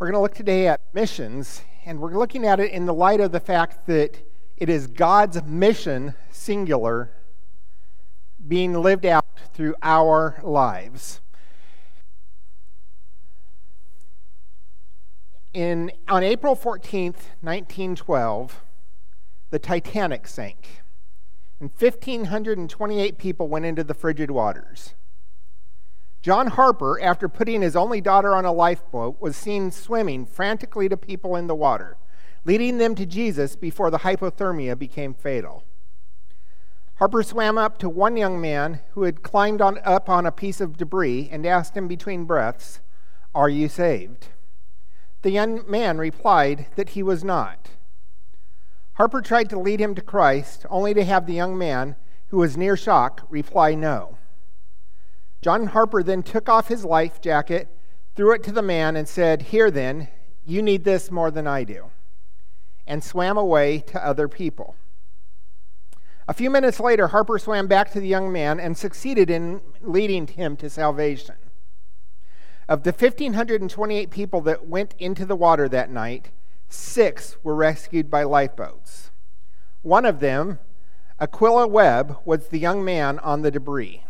We're going to look today at missions, and we're looking at it in the light of the fact that it is God's mission, singular, being lived out through our lives. In, on April 14th, 1912, the Titanic sank, and 1,528 people went into the frigid waters. John Harper, after putting his only daughter on a lifeboat, was seen swimming frantically to people in the water, leading them to Jesus before the hypothermia became fatal. Harper swam up to one young man who had climbed on, up on a piece of debris and asked him between breaths, Are you saved? The young man replied that he was not. Harper tried to lead him to Christ, only to have the young man, who was near shock, reply no. John Harper then took off his life jacket, threw it to the man, and said, Here then, you need this more than I do, and swam away to other people. A few minutes later, Harper swam back to the young man and succeeded in leading him to salvation. Of the 1,528 people that went into the water that night, six were rescued by lifeboats. One of them, Aquila Webb, was the young man on the debris.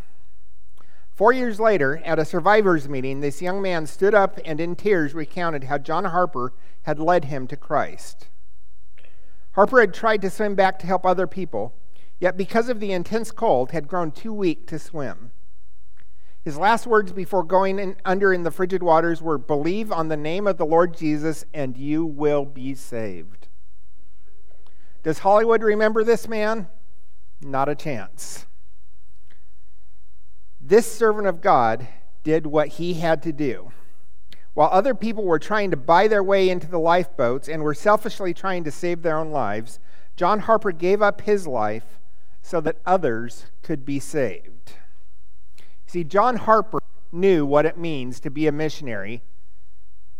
Four years later, at a survivors' meeting, this young man stood up and in tears recounted how John Harper had led him to Christ. Harper had tried to swim back to help other people, yet because of the intense cold, had grown too weak to swim. His last words before going in, under in the frigid waters were Believe on the name of the Lord Jesus, and you will be saved. Does Hollywood remember this man? Not a chance. This servant of God did what he had to do. While other people were trying to buy their way into the lifeboats and were selfishly trying to save their own lives, John Harper gave up his life so that others could be saved. See, John Harper knew what it means to be a missionary,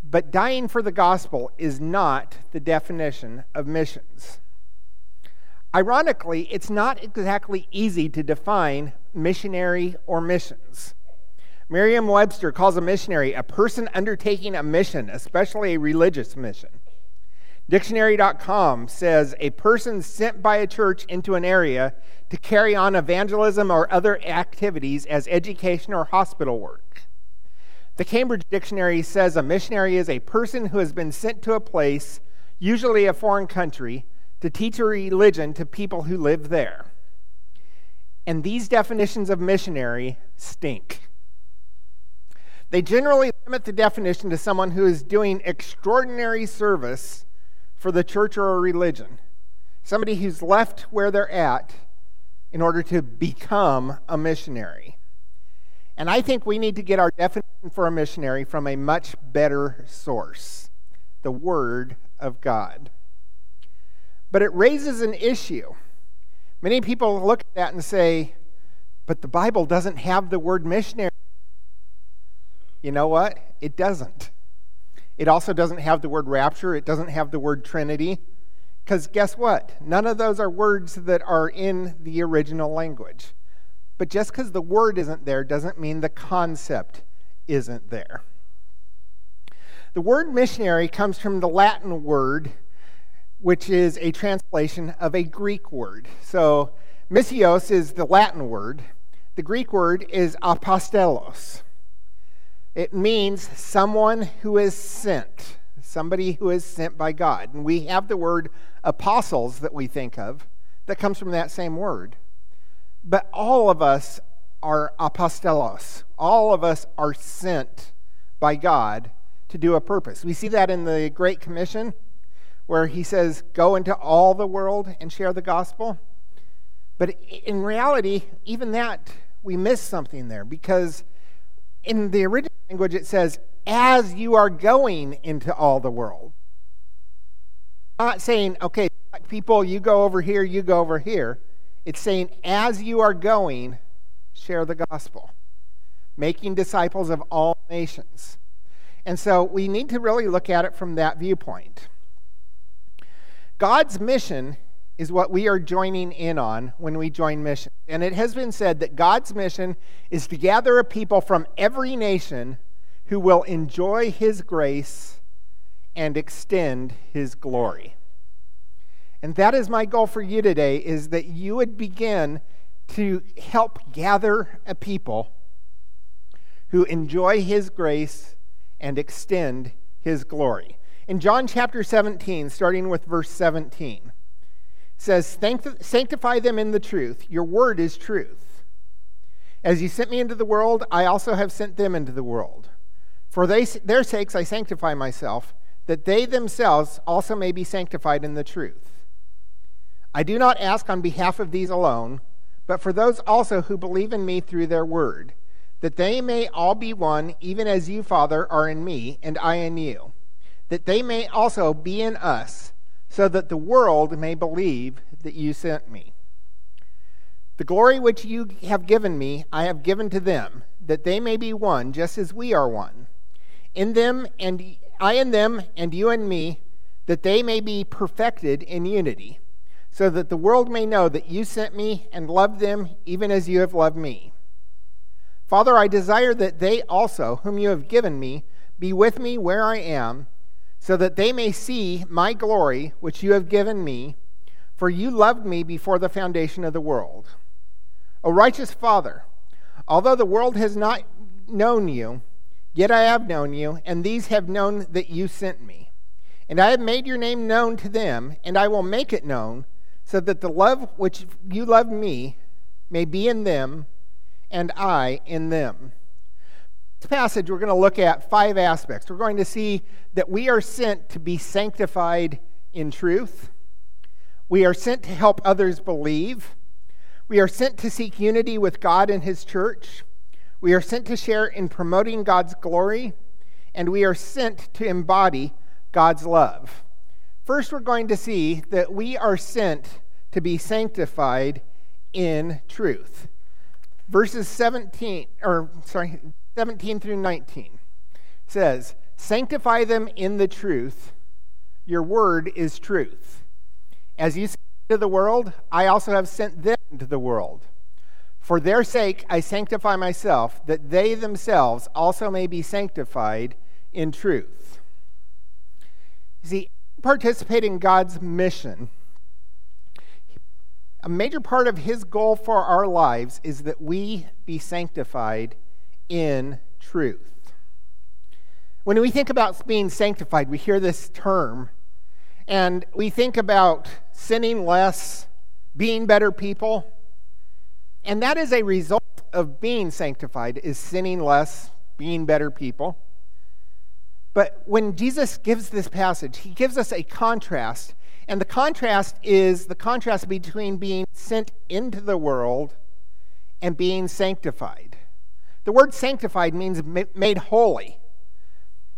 but dying for the gospel is not the definition of missions. Ironically, it's not exactly easy to define missionary or missions. Merriam Webster calls a missionary a person undertaking a mission, especially a religious mission. Dictionary.com says a person sent by a church into an area to carry on evangelism or other activities as education or hospital work. The Cambridge Dictionary says a missionary is a person who has been sent to a place, usually a foreign country, to teach a religion to people who live there. And these definitions of missionary stink. They generally limit the definition to someone who is doing extraordinary service for the church or a religion, somebody who's left where they're at in order to become a missionary. And I think we need to get our definition for a missionary from a much better source the Word of God but it raises an issue. Many people look at that and say, but the Bible doesn't have the word missionary. You know what? It doesn't. It also doesn't have the word rapture, it doesn't have the word Trinity. Because guess what? None of those are words that are in the original language. But just because the word isn't there doesn't mean the concept isn't there. The word missionary comes from the Latin word which is a translation of a Greek word. So, missios is the Latin word, the Greek word is apostolos. It means someone who is sent, somebody who is sent by God. And we have the word apostles that we think of that comes from that same word. But all of us are apostolos. All of us are sent by God to do a purpose. We see that in the Great Commission where he says, Go into all the world and share the gospel. But in reality, even that, we miss something there because in the original language it says, As you are going into all the world. Not saying, okay, people, you go over here, you go over here. It's saying, as you are going, share the gospel, making disciples of all nations. And so we need to really look at it from that viewpoint. God's mission is what we are joining in on when we join mission. And it has been said that God's mission is to gather a people from every nation who will enjoy his grace and extend his glory. And that is my goal for you today is that you would begin to help gather a people who enjoy his grace and extend his glory. In John chapter 17, starting with verse 17, says, Sanctify them in the truth. Your word is truth. As you sent me into the world, I also have sent them into the world. For they, their sakes I sanctify myself, that they themselves also may be sanctified in the truth. I do not ask on behalf of these alone, but for those also who believe in me through their word, that they may all be one, even as you, Father, are in me, and I in you that they may also be in us, so that the world may believe that you sent me. The glory which you have given me, I have given to them, that they may be one, just as we are one. In them, and I in them, and you in me, that they may be perfected in unity, so that the world may know that you sent me and loved them, even as you have loved me. Father, I desire that they also, whom you have given me, be with me where I am so that they may see my glory, which you have given me, for you loved me before the foundation of the world. O righteous Father, although the world has not known you, yet I have known you, and these have known that you sent me. And I have made your name known to them, and I will make it known, so that the love which you loved me may be in them, and I in them passage, we're going to look at five aspects. We're going to see that we are sent to be sanctified in truth. We are sent to help others believe. We are sent to seek unity with God and His church. We are sent to share in promoting God's glory. And we are sent to embody God's love. First, we're going to see that we are sent to be sanctified in truth. Verses 17, or sorry, 17 through 19 says, Sanctify them in the truth. Your word is truth. As you sent to the world, I also have sent them to the world. For their sake I sanctify myself, that they themselves also may be sanctified in truth. You see, participate in God's mission. A major part of his goal for our lives is that we be sanctified in truth. When we think about being sanctified, we hear this term, and we think about sinning less, being better people. And that is a result of being sanctified is sinning less, being better people. But when Jesus gives this passage, he gives us a contrast. And the contrast is the contrast between being sent into the world and being sanctified. The word sanctified means made holy.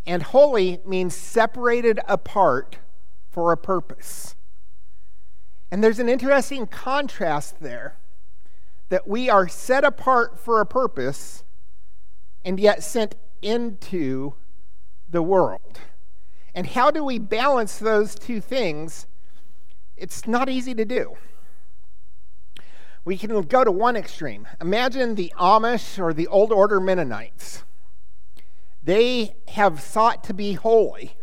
And holy means separated apart for a purpose. And there's an interesting contrast there that we are set apart for a purpose and yet sent into the world. And how do we balance those two things? It's not easy to do we can go to one extreme. Imagine the Amish or the Old Order Mennonites. They have sought to be holy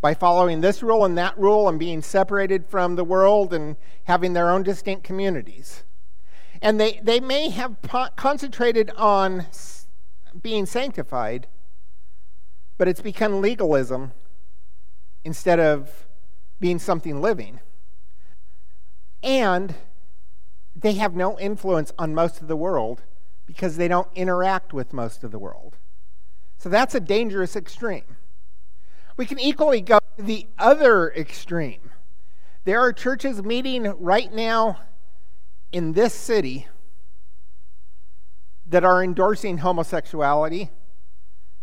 by following this rule and that rule and being separated from the world and having their own distinct communities. And they, they may have concentrated on being sanctified, but it's become legalism instead of being something living. And they have no influence on most of the world because they don't interact with most of the world. So that's a dangerous extreme. We can equally go to the other extreme. There are churches meeting right now in this city that are endorsing homosexuality,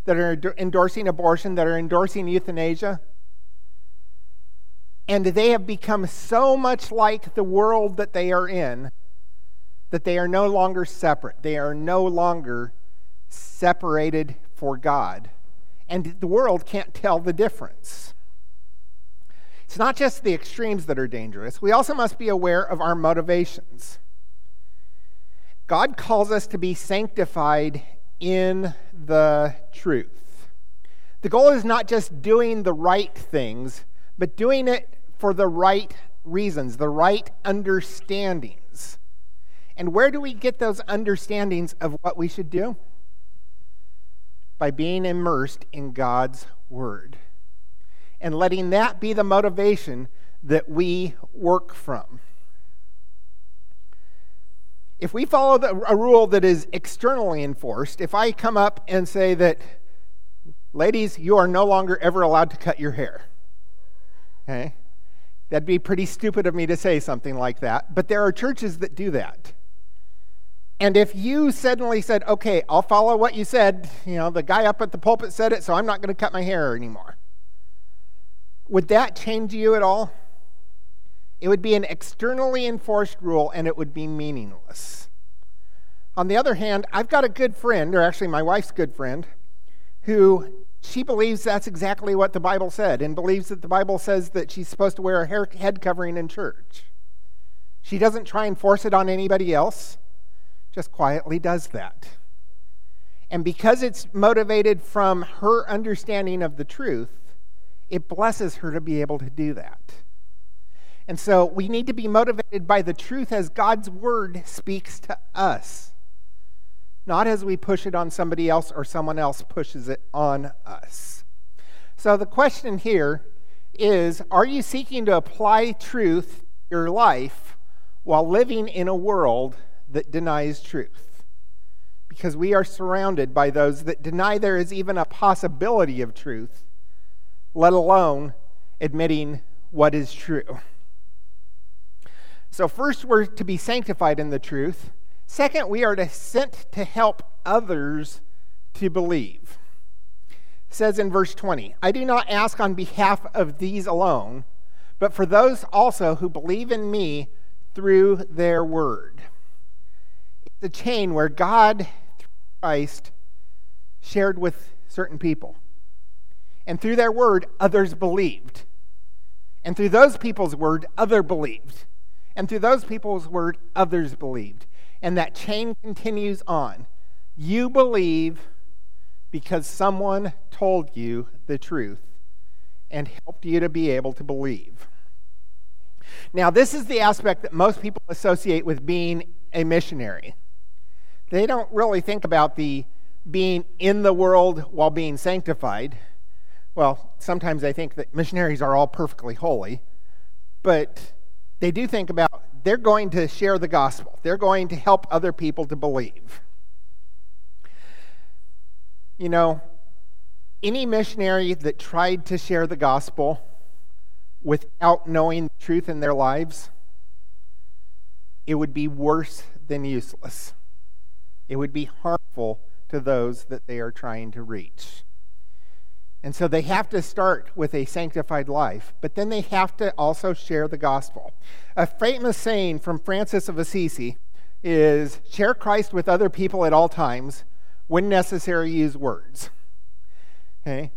that are endorsing abortion, that are endorsing euthanasia. And they have become so much like the world that they are in that they are no longer separate. They are no longer separated for God. And the world can't tell the difference. It's not just the extremes that are dangerous, we also must be aware of our motivations. God calls us to be sanctified in the truth. The goal is not just doing the right things, but doing it for the right reasons, the right understandings. And where do we get those understandings of what we should do? By being immersed in God's Word and letting that be the motivation that we work from. If we follow the, a rule that is externally enforced, if I come up and say that, ladies, you are no longer ever allowed to cut your hair, okay? That'd be pretty stupid of me to say something like that, but there are churches that do that. And if you suddenly said, okay, I'll follow what you said, you know, the guy up at the pulpit said it, so I'm not going to cut my hair anymore. Would that change you at all? It would be an externally enforced rule and it would be meaningless. On the other hand, I've got a good friend, or actually my wife's good friend, who she believes that's exactly what the Bible said and believes that the Bible says that she's supposed to wear a hair, head covering in church. She doesn't try and force it on anybody else, just quietly does that. And because it's motivated from her understanding of the truth, it blesses her to be able to do that. And so we need to be motivated by the truth as God's word speaks to us, not as we push it on somebody else or someone else pushes it on us. So the question here is Are you seeking to apply truth to your life while living in a world that denies truth? Because we are surrounded by those that deny there is even a possibility of truth let alone admitting what is true. So, first, we're to be sanctified in the truth. Second, we are to sent to help others to believe. It says in verse 20, I do not ask on behalf of these alone, but for those also who believe in me through their word. A chain where God, through Christ, shared with certain people. And through their word, others believed. And through those people's word, other believed. And through those people's word, others believed. And that chain continues on. You believe because someone told you the truth and helped you to be able to believe. Now, this is the aspect that most people associate with being a missionary. They don't really think about the being in the world while being sanctified well, sometimes they think that missionaries are all perfectly holy, but they do think about they're going to share the gospel, they're going to help other people to believe. You know, any missionary that tried to share the gospel without knowing the truth in their lives, it would be worse than useless. It would be harmful to those that they are trying to reach. And so they have to start with a sanctified life, but then they have to also share the gospel. A famous saying from Francis of Assisi is share Christ with other people at all times. When necessary, use words. Okay?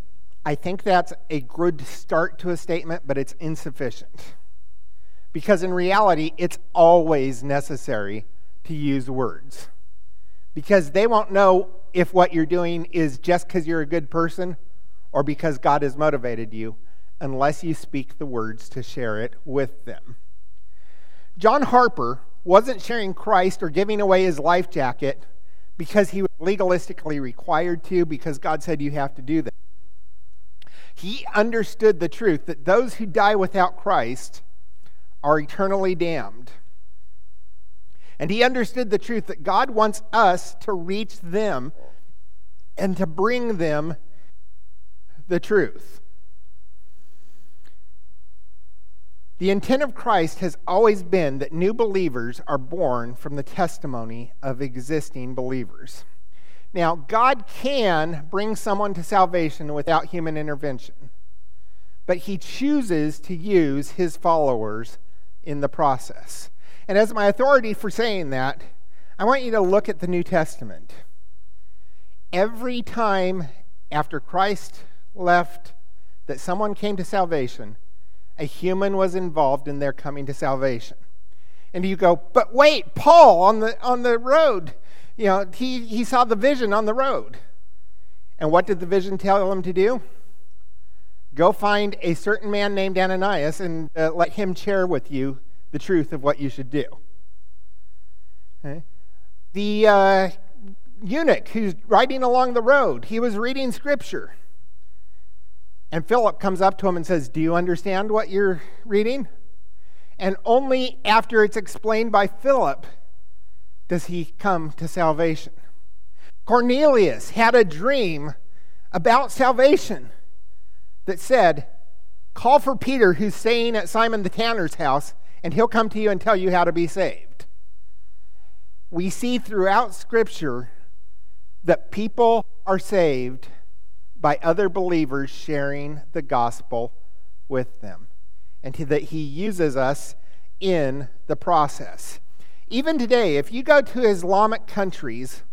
I think that's a good start to a statement, but it's insufficient. Because in reality, it's always necessary to use words. Because they won't know if what you're doing is just because you're a good person or because God has motivated you unless you speak the words to share it with them. John Harper wasn't sharing Christ or giving away his life jacket because he was legalistically required to, because God said you have to do that. He understood the truth that those who die without Christ are eternally damned. And he understood the truth that God wants us to reach them and to bring them the truth. The intent of Christ has always been that new believers are born from the testimony of existing believers. Now, God can bring someone to salvation without human intervention, but He chooses to use His followers in the process. And as my authority for saying that, I want you to look at the New Testament. Every time after Christ left that someone came to salvation, a human was involved in their coming to salvation. And you go, but wait, Paul on the on the road, you know, he, he saw the vision on the road. And what did the vision tell him to do? Go find a certain man named Ananias and uh, let him share with you the truth of what you should do. Okay? The uh, eunuch who's riding along the road, he was reading scripture. And Philip comes up to him and says, Do you understand what you're reading? And only after it's explained by Philip does he come to salvation. Cornelius had a dream about salvation that said, Call for Peter, who's staying at Simon the tanner's house, and he'll come to you and tell you how to be saved. We see throughout Scripture that people are saved by other believers sharing the gospel with them, and that he uses us in the process. Even today, if you go to Islamic countries,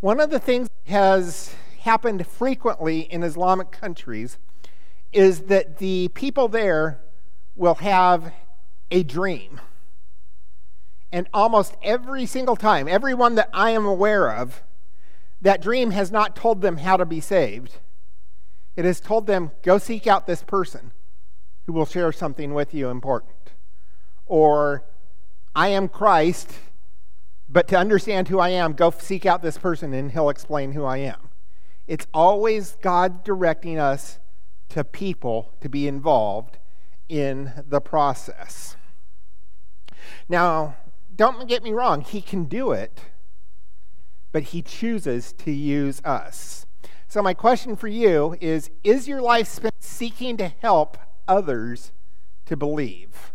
one of the things that has happened frequently in Islamic countries is that the people there will have a dream. And almost every single time, everyone that I am aware of, that dream has not told them how to be saved. It has told them, go seek out this person who will share something with you important. Or, I am Christ, but to understand who I am, go seek out this person and he'll explain who I am. It's always God directing us to people to be involved in the process. Now, don't get me wrong, He can do it, but He chooses to use us. So, my question for you is Is your life spent seeking to help others to believe?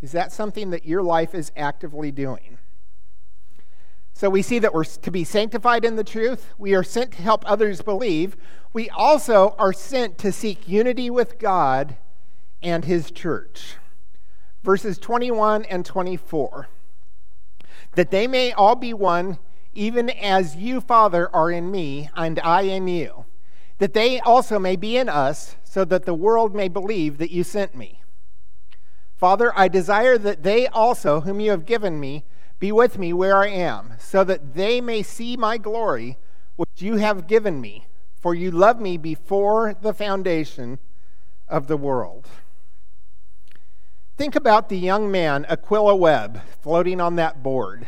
Is that something that your life is actively doing? So we see that we're to be sanctified in the truth. We are sent to help others believe. We also are sent to seek unity with God and His church. Verses 21 and 24. That they may all be one, even as you, Father, are in me, and I in you. That they also may be in us, so that the world may believe that you sent me. Father, I desire that they also, whom you have given me, be with me where I am, so that they may see my glory, which you have given me, for you loved me before the foundation of the world. Think about the young man, Aquila Webb, floating on that board.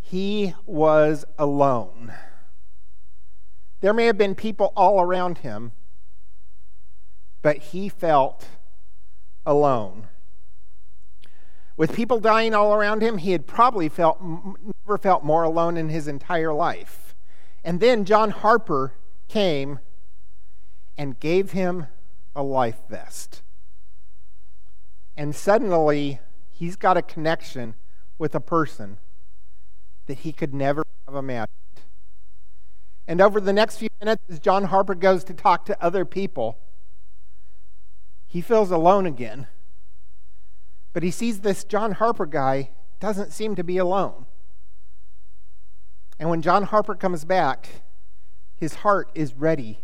He was alone. There may have been people all around him, but he felt alone. With people dying all around him, he had probably felt, never felt more alone in his entire life. And then John Harper came and gave him a life vest. And suddenly, he's got a connection with a person that he could never have imagined. And over the next few minutes, as John Harper goes to talk to other people, he feels alone again but he sees this John Harper guy doesn't seem to be alone. And when John Harper comes back, his heart is ready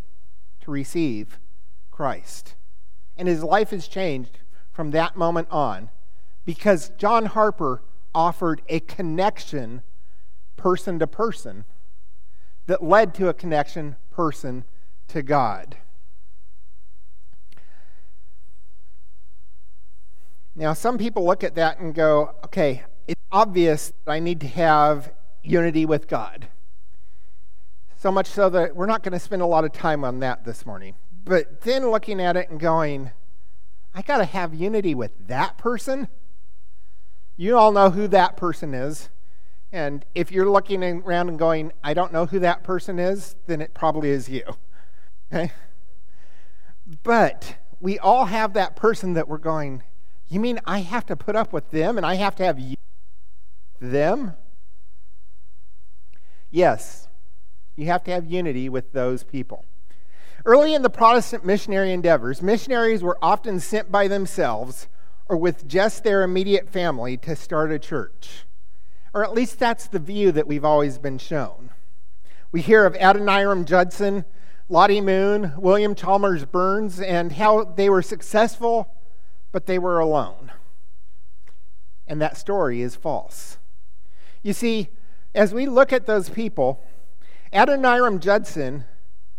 to receive Christ. And his life is changed from that moment on because John Harper offered a connection person to person that led to a connection person to God. Now, some people look at that and go, okay, it's obvious that I need to have unity with God. So much so that we're not going to spend a lot of time on that this morning. But then looking at it and going, I got to have unity with that person. You all know who that person is. And if you're looking around and going, I don't know who that person is, then it probably is you. Okay? But we all have that person that we're going, you mean I have to put up with them and I have to have you them? Yes, you have to have unity with those people. Early in the Protestant missionary endeavors, missionaries were often sent by themselves or with just their immediate family to start a church. Or at least that's the view that we've always been shown. We hear of Adoniram Judson, Lottie Moon, William Chalmers Burns, and how they were successful but they were alone. And that story is false. You see, as we look at those people Adoniram Judson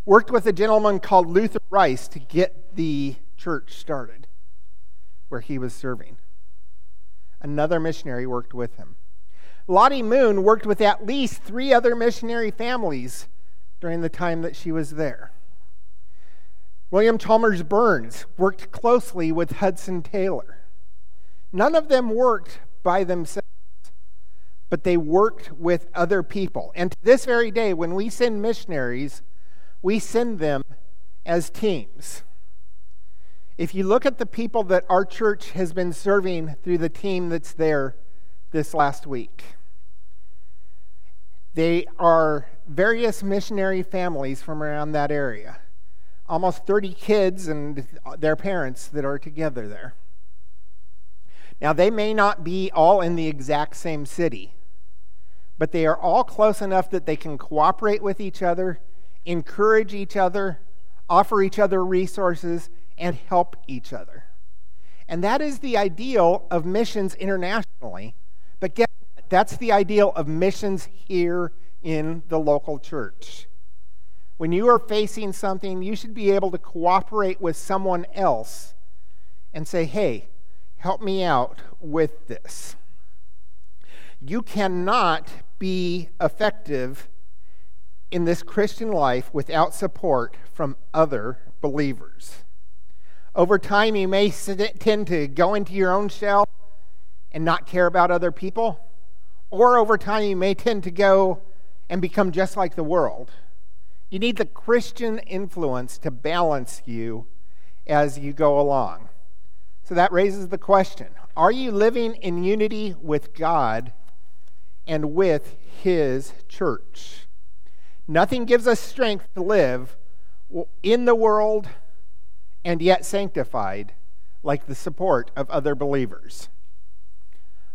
worked with a gentleman called Luther Rice to get the church started where he was serving. Another missionary worked with him. Lottie Moon worked with at least three other missionary families during the time that she was there. William Chalmers Burns worked closely with Hudson Taylor. None of them worked by themselves, but they worked with other people. And to this very day, when we send missionaries, we send them as teams. If you look at the people that our church has been serving through the team that's there this last week, they are various missionary families from around that area. Almost 30 kids and their parents that are together there. Now, they may not be all in the exact same city, but they are all close enough that they can cooperate with each other, encourage each other, offer each other resources, and help each other. And that is the ideal of missions internationally. But get that's the ideal of missions here in the local church. When you are facing something, you should be able to cooperate with someone else and say, hey, help me out with this. You cannot be effective in this Christian life without support from other believers. Over time, you may tend to go into your own shell and not care about other people. Or over time, you may tend to go and become just like the world. You need the Christian influence to balance you as you go along. So that raises the question Are you living in unity with God and with His church? Nothing gives us strength to live in the world and yet sanctified, like the support of other believers.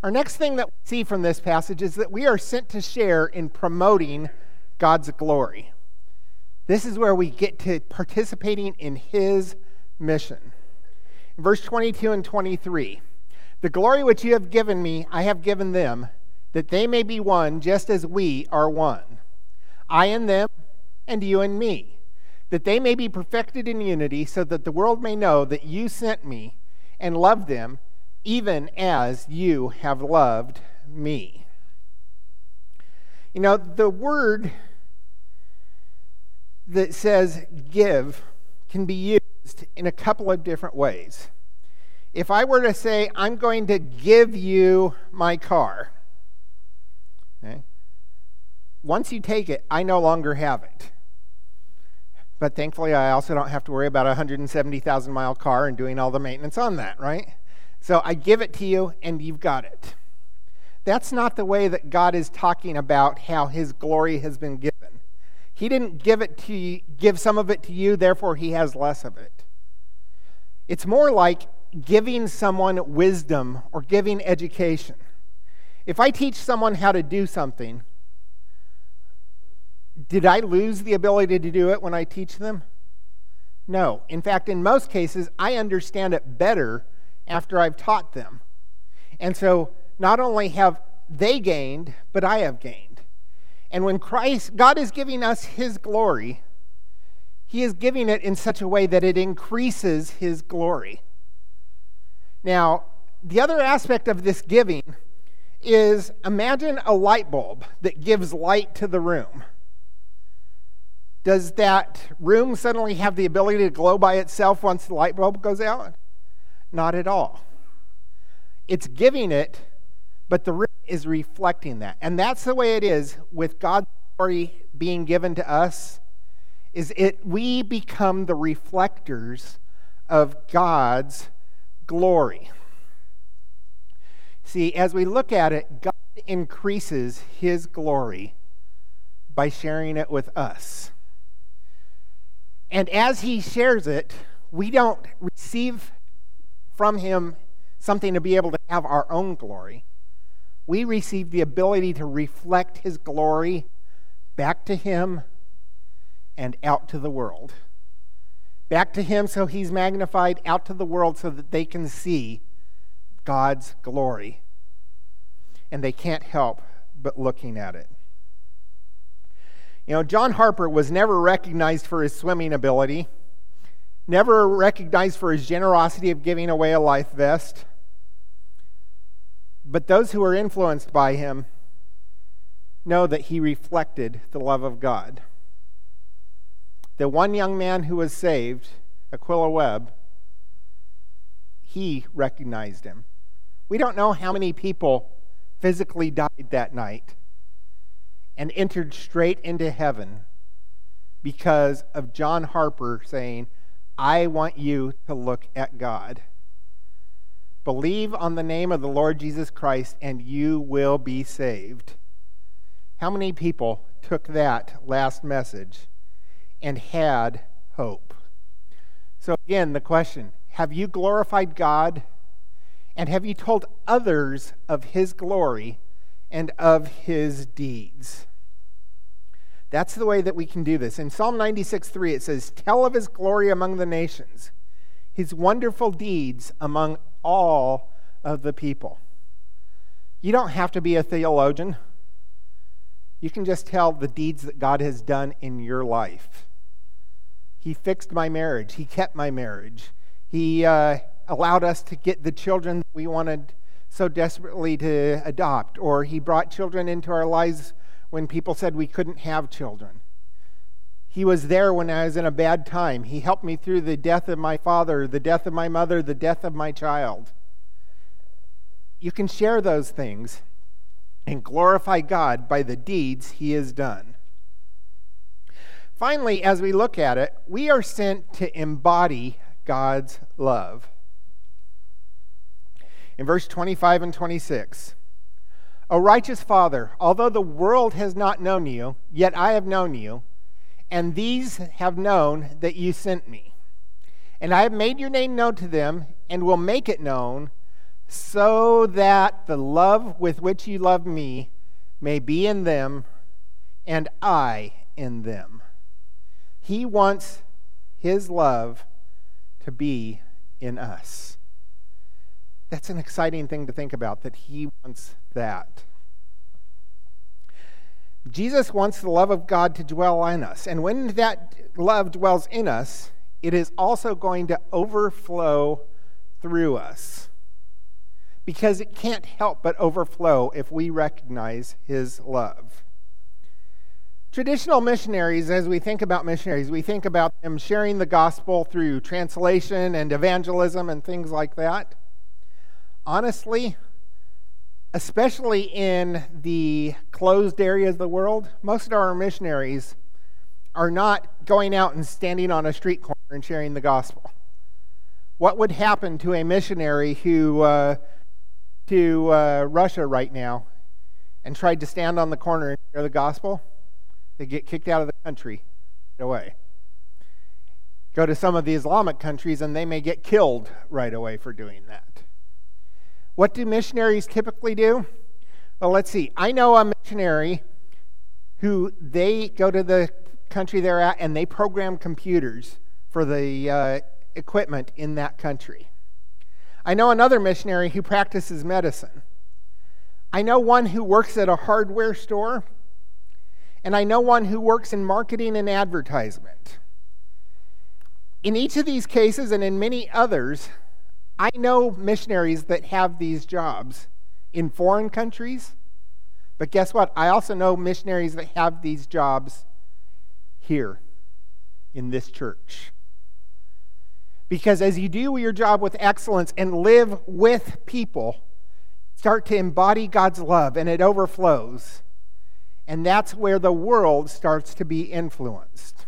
Our next thing that we see from this passage is that we are sent to share in promoting God's glory. This is where we get to participating in His mission. In verse 22 and 23, the glory which you have given me, I have given them, that they may be one just as we are one. I and them, and you and me that they may be perfected in unity, so that the world may know that you sent me and loved them, even as you have loved me. You know, the word that says give can be used in a couple of different ways. If I were to say, I'm going to give you my car, okay, once you take it, I no longer have it. But thankfully, I also don't have to worry about a 170,000 mile car and doing all the maintenance on that, right? So I give it to you and you've got it. That's not the way that God is talking about how his glory has been given. He didn't give it to you, give some of it to you, therefore he has less of it. It's more like giving someone wisdom or giving education. If I teach someone how to do something, did I lose the ability to do it when I teach them? No. In fact, in most cases, I understand it better after I've taught them. And so not only have they gained, but I have gained. And when Christ, God is giving us His glory, He is giving it in such a way that it increases His glory. Now, the other aspect of this giving is imagine a light bulb that gives light to the room. Does that room suddenly have the ability to glow by itself once the light bulb goes out? Not at all. It's giving it, but the room is reflecting that. And that's the way it is with God's glory being given to us is it we become the reflectors of God's glory. See, as we look at it, God increases his glory by sharing it with us. And as he shares it, we don't receive from him something to be able to have our own glory. We receive the ability to reflect his glory back to him and out to the world. Back to him so he's magnified, out to the world so that they can see God's glory. And they can't help but looking at it. You know, John Harper was never recognized for his swimming ability, never recognized for his generosity of giving away a life vest. But those who were influenced by him know that he reflected the love of God. The one young man who was saved, Aquila Webb, he recognized him. We don't know how many people physically died that night and entered straight into heaven because of John Harper saying, I want you to look at God. Believe on the name of the Lord Jesus Christ, and you will be saved. How many people took that last message and had hope? So, again, the question have you glorified God? And have you told others of his glory and of his deeds? That's the way that we can do this. In Psalm 96 3, it says, Tell of his glory among the nations, his wonderful deeds among all of the people. You don't have to be a theologian. You can just tell the deeds that God has done in your life. He fixed my marriage, He kept my marriage, He uh, allowed us to get the children we wanted so desperately to adopt, or He brought children into our lives when people said we couldn't have children. He was there when I was in a bad time. He helped me through the death of my father, the death of my mother, the death of my child. You can share those things and glorify God by the deeds he has done. Finally, as we look at it, we are sent to embody God's love. In verse 25 and 26, O righteous Father, although the world has not known you, yet I have known you, and these have known that you sent me. And I have made your name known to them, and will make it known, so that the love with which you love me may be in them, and I in them. He wants his love to be in us. That's an exciting thing to think about, that he wants that. Jesus wants the love of God to dwell in us. And when that love dwells in us, it is also going to overflow through us. Because it can't help but overflow if we recognize his love. Traditional missionaries, as we think about missionaries, we think about them sharing the gospel through translation and evangelism and things like that. Honestly, especially in the closed areas of the world, most of our missionaries are not going out and standing on a street corner and sharing the gospel. What would happen to a missionary who uh, to uh, Russia right now and tried to stand on the corner and share the gospel? They get kicked out of the country right away. Go to some of the Islamic countries and they may get killed right away for doing that. What do missionaries typically do? Well, let's see. I know a missionary who they go to the country they're at and they program computers for the uh, equipment in that country. I know another missionary who practices medicine. I know one who works at a hardware store. And I know one who works in marketing and advertisement. In each of these cases and in many others, I know missionaries that have these jobs in foreign countries, but guess what? I also know missionaries that have these jobs here in this church. Because as you do your job with excellence and live with people, start to embody God's love and it overflows. And that's where the world starts to be influenced.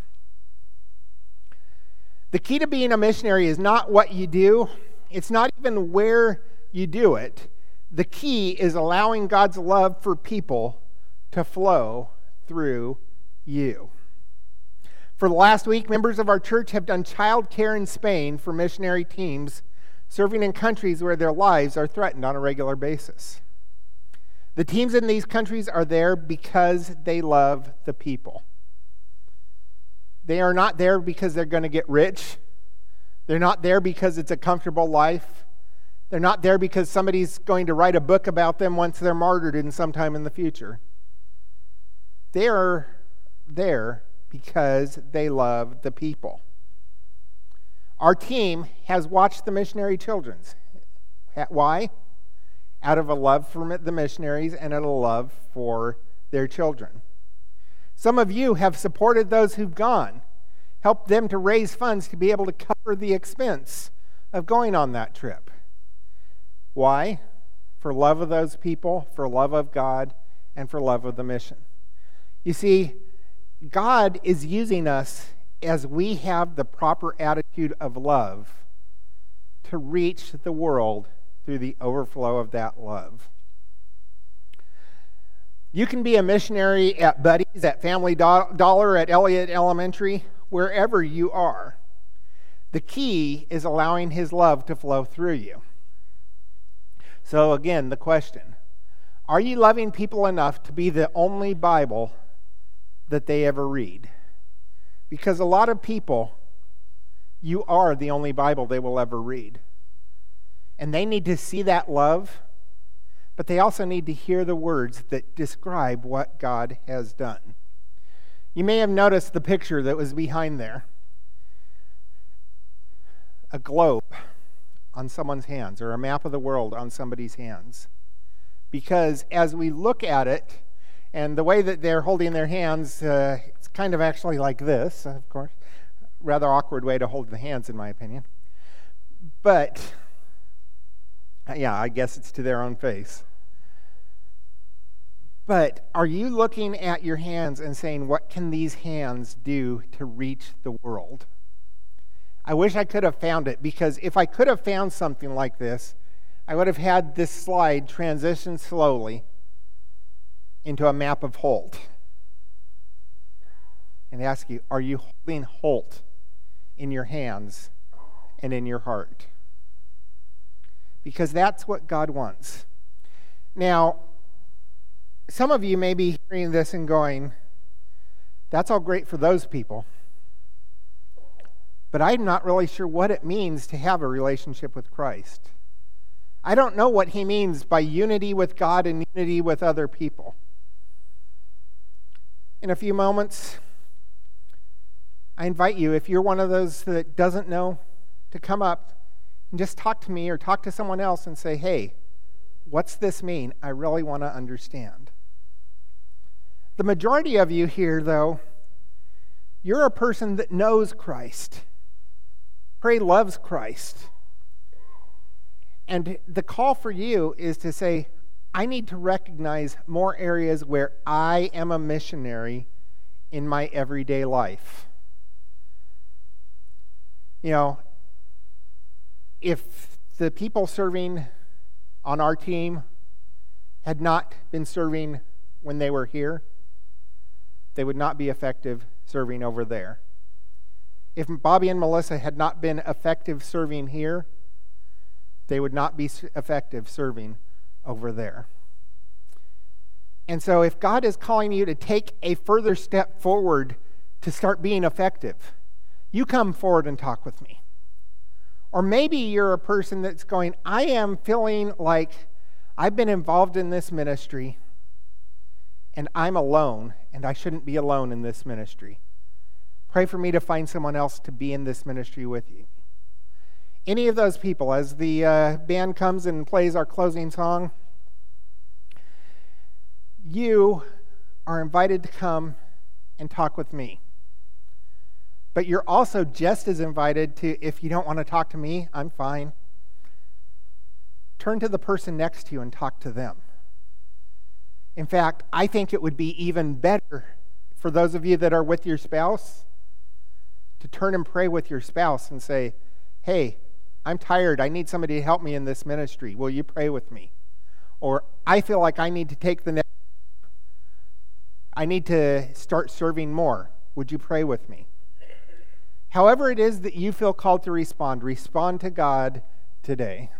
The key to being a missionary is not what you do, it's not even where you do it. The key is allowing God's love for people to flow through you. For the last week, members of our church have done child care in Spain for missionary teams serving in countries where their lives are threatened on a regular basis. The teams in these countries are there because they love the people. They are not there because they're going to get rich they're not there because it's a comfortable life. They're not there because somebody's going to write a book about them once they're martyred in sometime in the future. They are there because they love the people. Our team has watched the missionary children's. Why? Out of a love for the missionaries and a love for their children. Some of you have supported those who've gone, helped them to raise funds to be able to cover the expense of going on that trip. Why? For love of those people, for love of God, and for love of the mission. You see, God is using us as we have the proper attitude of love to reach the world through the overflow of that love. You can be a missionary at Buddy's, at Family Dollar, at Elliott Elementary, wherever you are. The key is allowing His love to flow through you. So, again, the question Are you loving people enough to be the only Bible that they ever read? Because a lot of people, you are the only Bible they will ever read. And they need to see that love, but they also need to hear the words that describe what God has done. You may have noticed the picture that was behind there a globe on someone's hands or a map of the world on somebody's hands. Because as we look at it, and the way that they're holding their hands, uh, it's kind of actually like this, of course. Rather awkward way to hold the hands, in my opinion. But, yeah, I guess it's to their own face. But are you looking at your hands and saying, what can these hands do to reach the world? I wish I could have found it because if I could have found something like this, I would have had this slide transition slowly into a map of Holt and ask you Are you holding Holt in your hands and in your heart? Because that's what God wants. Now, some of you may be hearing this and going, That's all great for those people. But I'm not really sure what it means to have a relationship with Christ. I don't know what he means by unity with God and unity with other people in a few moments. I invite you, if you're one of those that doesn't know, to come up and just talk to me or talk to someone else and say, hey, what's this mean? I really want to understand. The majority of you here, though, you're a person that knows Christ. Pray loves Christ. And the call for you is to say, I need to recognize more areas where I am a missionary in my everyday life. You know, if the people serving on our team had not been serving when they were here, they would not be effective serving over there. If Bobby and Melissa had not been effective serving here, they would not be effective serving over there. And so, if God is calling you to take a further step forward to start being effective, you come forward and talk with me. Or maybe you're a person that's going, I am feeling like I've been involved in this ministry and I'm alone, and I shouldn't be alone in this ministry. Pray for me to find someone else to be in this ministry with you any of those people, as the uh, band comes and plays our closing song, you are invited to come and talk with me. But you're also just as invited to, if you don't want to talk to me, I'm fine. Turn to the person next to you and talk to them. In fact, I think it would be even better for those of you that are with your spouse to turn and pray with your spouse and say, Hey, I'm tired. I need somebody to help me in this ministry. Will you pray with me? Or I feel like I need to take the next I need to start serving more. Would you pray with me? However, it is that you feel called to respond, respond to God today.